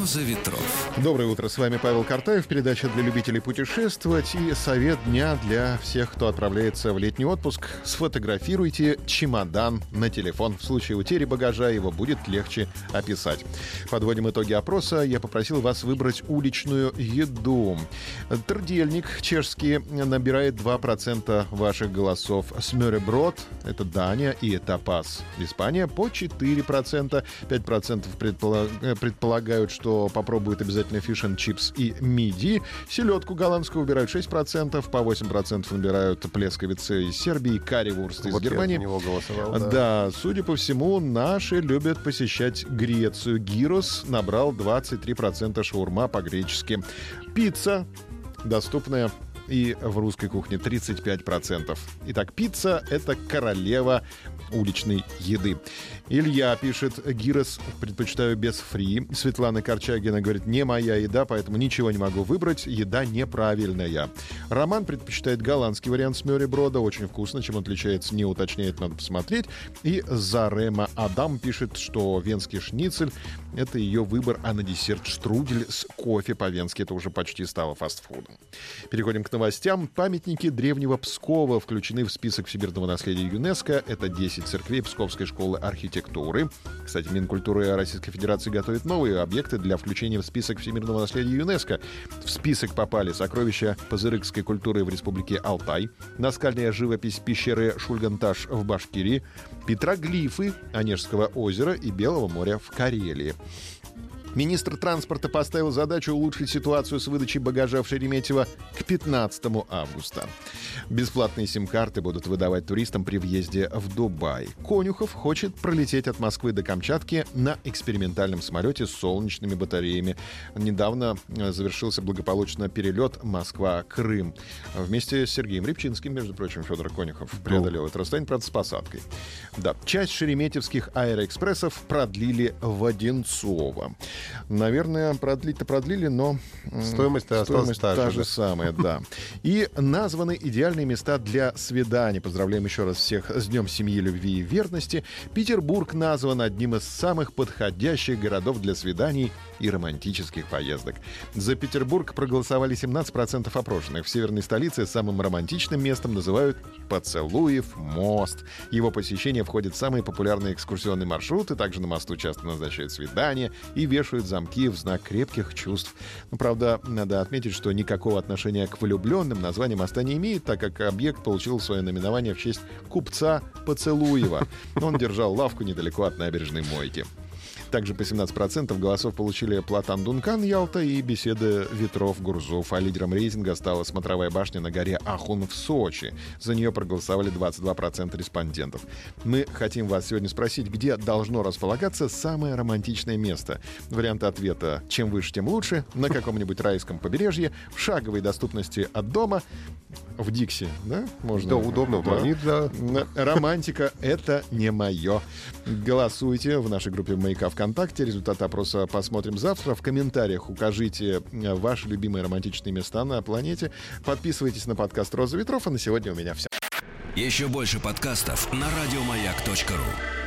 «Роза ветров». Доброе утро, с вами Павел Картаев, передача для любителей путешествовать и совет дня для всех, кто отправляется в летний отпуск. Сфотографируйте чемодан на телефон. В случае утери багажа его будет легче описать. Подводим итоги опроса. Я попросил вас выбрать уличную еду. Трдельник чешский набирает 2% ваших голосов. Смёреброд — это Дания и Тапас. Испания по 4%. 5% предполаг... предполагают, что попробуют обязательно фиш чипс и миди. Селедку голландскую выбирают 6%, по 8% набирают плесковицы из Сербии, карри-вурст из Вот я Германии. за него голосовал, да. Да, судя по всему, наши любят посещать Грецию. Гирос набрал 23% шаурма по-гречески. Пицца доступная и в русской кухне 35%. Итак, пицца — это королева уличной еды. Илья пишет, гирос предпочитаю без фри. Светлана Корчагина говорит, не моя еда, поэтому ничего не могу выбрать. Еда неправильная. Роман предпочитает голландский вариант с брода. Очень вкусно. Чем отличается, не уточняет, надо посмотреть. И Зарема Адам пишет, что венский шницель — это ее выбор, а на десерт штрудель с кофе по-венски. Это уже почти стало фастфудом. Переходим к новостям. Памятники древнего Пскова включены в список всемирного наследия ЮНЕСКо. Это 10 церквей Псковской школы архитектуры. Кстати, Минкультуры Российской Федерации готовит новые объекты для включения в список всемирного наследия ЮНЕСКо. В список попали сокровища пазырыкской культуры в республике Алтай, наскальная живопись пещеры Шульганташ в Башкирии, петроглифы Онежского озера и Белого моря в Карелии. Министр транспорта поставил задачу улучшить ситуацию с выдачей багажа в Шереметьево к 15 августа. Бесплатные сим-карты будут выдавать туристам при въезде в Дубай. Конюхов хочет пролететь от Москвы до Камчатки на экспериментальном самолете с солнечными батареями. Недавно э, завершился благополучно перелет Москва-Крым. Вместе с Сергеем Рябчинским, между прочим, Федор Конюхов преодолел это расстояние, правда, с посадкой. Да, часть шереметьевских аэроэкспрессов продлили в Одинцово. Наверное, продлить-то продлили, но осталась стоимость та та же, же самая, да. И названы идеальные места для свиданий. Поздравляем еще раз всех с Днем семьи, любви и верности. Петербург назван одним из самых подходящих городов для свиданий и романтических поездок. За Петербург проголосовали 17% опрошенных. В северной столице самым романтичным местом называют Поцелуев мост. Его посещение входит в самые популярные экскурсионные маршруты. Также на мосту часто назначают свидания и вешают замки в знак крепких чувств. Ну, правда, надо отметить, что никакого отношения к влюбленным название моста не имеет, так как объект получил свое наименование в честь купца Поцелуева. Он держал лавку недалеко от набережной Мойки. Также по 17% голосов получили Платан Дункан Ялта и беседы ветров Гурзов. А лидером рейтинга стала смотровая башня на горе Ахун в Сочи. За нее проголосовали 22% респондентов. Мы хотим вас сегодня спросить, где должно располагаться самое романтичное место. Варианты ответа «Чем выше, тем лучше», на каком-нибудь райском побережье, в шаговой доступности от дома, в Дикси, да? Можно? Да, удобно, Да. магнит, да. Романтика — это не мое. Голосуйте в нашей группе «Маяка ВКонтакте». Результат опроса посмотрим завтра. В комментариях укажите э, ваши любимые романтичные места на планете. Подписывайтесь на подкаст «Роза ветров». А на сегодня у меня все. Еще больше подкастов на радиомаяк.ру.